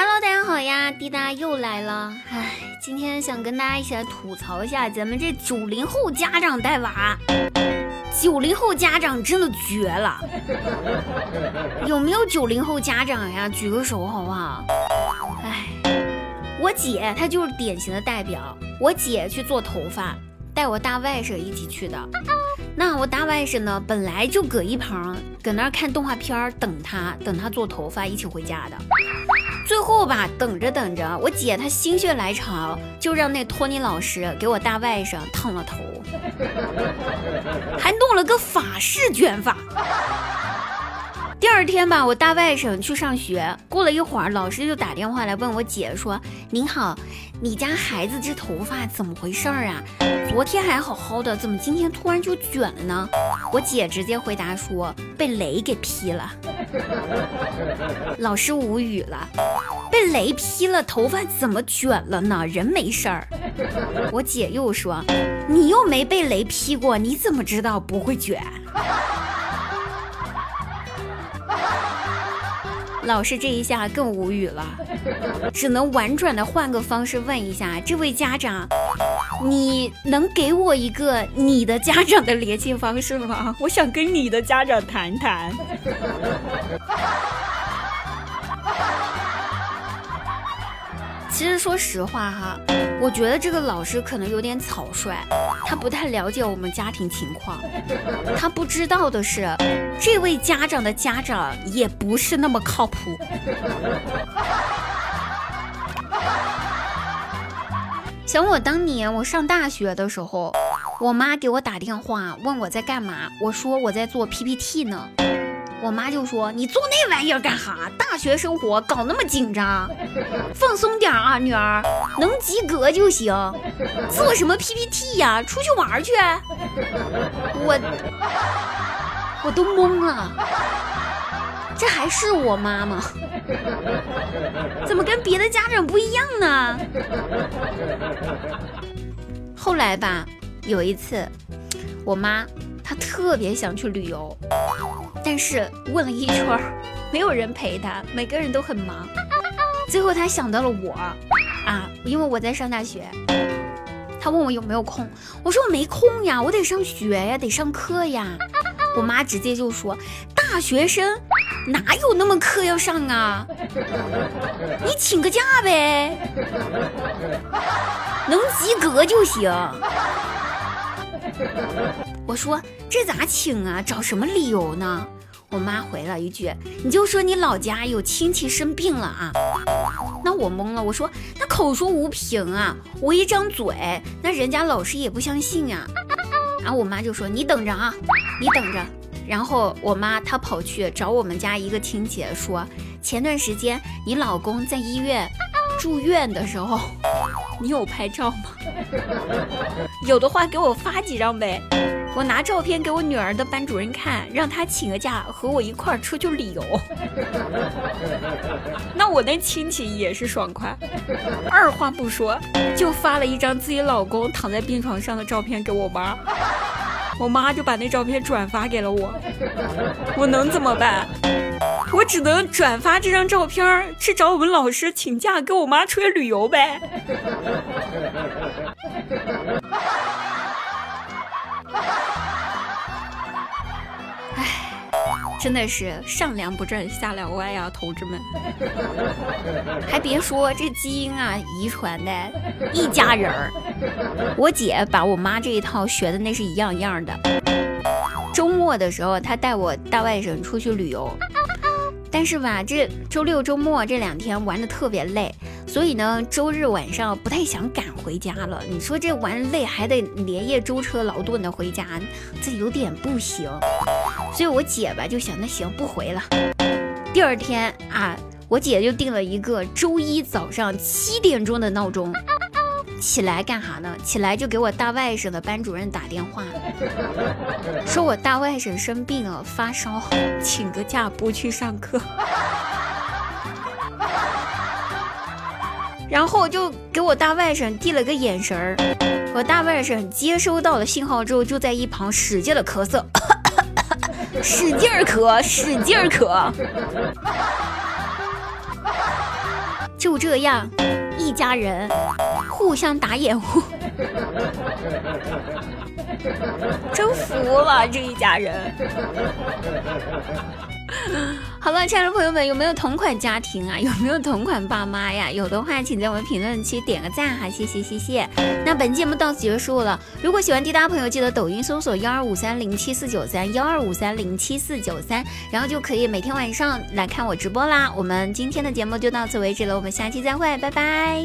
Hello，大家好呀，滴答又来了。唉，今天想跟大家一起来吐槽一下咱们这九零后家长带娃。九零后家长真的绝了，有没有九零后家长呀？举个手好不好？唉，我姐她就是典型的代表。我姐去做头发，带我大外甥一起去的。那我大外甥呢，本来就搁一旁，搁那看动画片等他，等他做头发一起回家的。最后吧，等着等着，我姐她心血来潮，就让那托尼老师给我大外甥烫了头，还弄了个法式卷发。第二天吧，我大外甥去上学，过了一会儿，老师就打电话来问我姐说：“您好，你家孩子这头发怎么回事儿啊？昨天还好好的，怎么今天突然就卷了呢？”我姐直接回答说：“被雷给劈了。”老师无语了，被雷劈了，头发怎么卷了呢？人没事儿。我姐又说：“你又没被雷劈过，你怎么知道不会卷？”老师这一下更无语了，只能婉转的换个方式问一下这位家长，你能给我一个你的家长的联系方式吗？我想跟你的家长谈谈。其实说实话哈，我觉得这个老师可能有点草率，他不太了解我们家庭情况。他不知道的是，这位家长的家长也不是那么靠谱。想我当年我上大学的时候，我妈给我打电话问我在干嘛，我说我在做 PPT 呢。我妈就说：“你做那玩意儿干哈？大学生活搞那么紧张，放松点啊，女儿，能及格就行。做什么 PPT 呀？出去玩去。”我我都懵了，这还是我妈吗？怎么跟别的家长不一样呢？后来吧，有一次，我妈她特别想去旅游。但是问了一圈，没有人陪他，每个人都很忙。最后他想到了我，啊，因为我在上大学。他问我有没有空，我说我没空呀，我得上学呀，得上课呀。我妈直接就说：“大学生哪有那么课要上啊？你请个假呗，能及格就行。”我说：“这咋请啊？找什么理由呢？”我妈回了一句：“你就说你老家有亲戚生病了啊。”那我懵了，我说：“那口说无凭啊，我一张嘴，那人家老师也不相信啊。”然后我妈就说：“你等着啊，你等着。”然后我妈她跑去找我们家一个亲戚说：“前段时间你老公在医院住院的时候，你有拍照吗？有的话给我发几张呗。”我拿照片给我女儿的班主任看，让她请个假和我一块儿出去旅游。那我那亲戚也是爽快，二话不说就发了一张自己老公躺在病床上的照片给我妈，我妈就把那照片转发给了我。我能怎么办？我只能转发这张照片去找我们老师请假，跟我妈出去旅游呗。真的是上梁不正下梁歪呀，同志们！还别说，这基因啊，遗传的，一家人儿。我姐把我妈这一套学的那是一样样的。周末的时候，她带我大外甥出去旅游，但是吧，这周六周末这两天玩的特别累。所以呢，周日晚上不太想赶回家了。你说这玩累，还得连夜舟车劳顿的回家，这有点不行。所以我姐吧就想，那行不回了。第二天啊，我姐就定了一个周一早上七点钟的闹钟，起来干啥呢？起来就给我大外甥的班主任打电话，说我大外甥生病了，发烧，请个假不去上课。然后我就给我大外甥递了个眼神儿，我大外甥接收到了信号之后，就在一旁使劲的咳嗽，使劲儿咳，使劲儿咳。就这样，一家人互相打掩护，真服了这一家人。好了，亲爱的朋友们，有没有同款家庭啊？有没有同款爸妈呀？有的话，请在我们评论区点个赞哈，谢谢谢谢。那本节目到此结束了。如果喜欢滴答朋友，记得抖音搜索幺二五三零七四九三幺二五三零七四九三，然后就可以每天晚上来看我直播啦。我们今天的节目就到此为止了，我们下期再会，拜拜。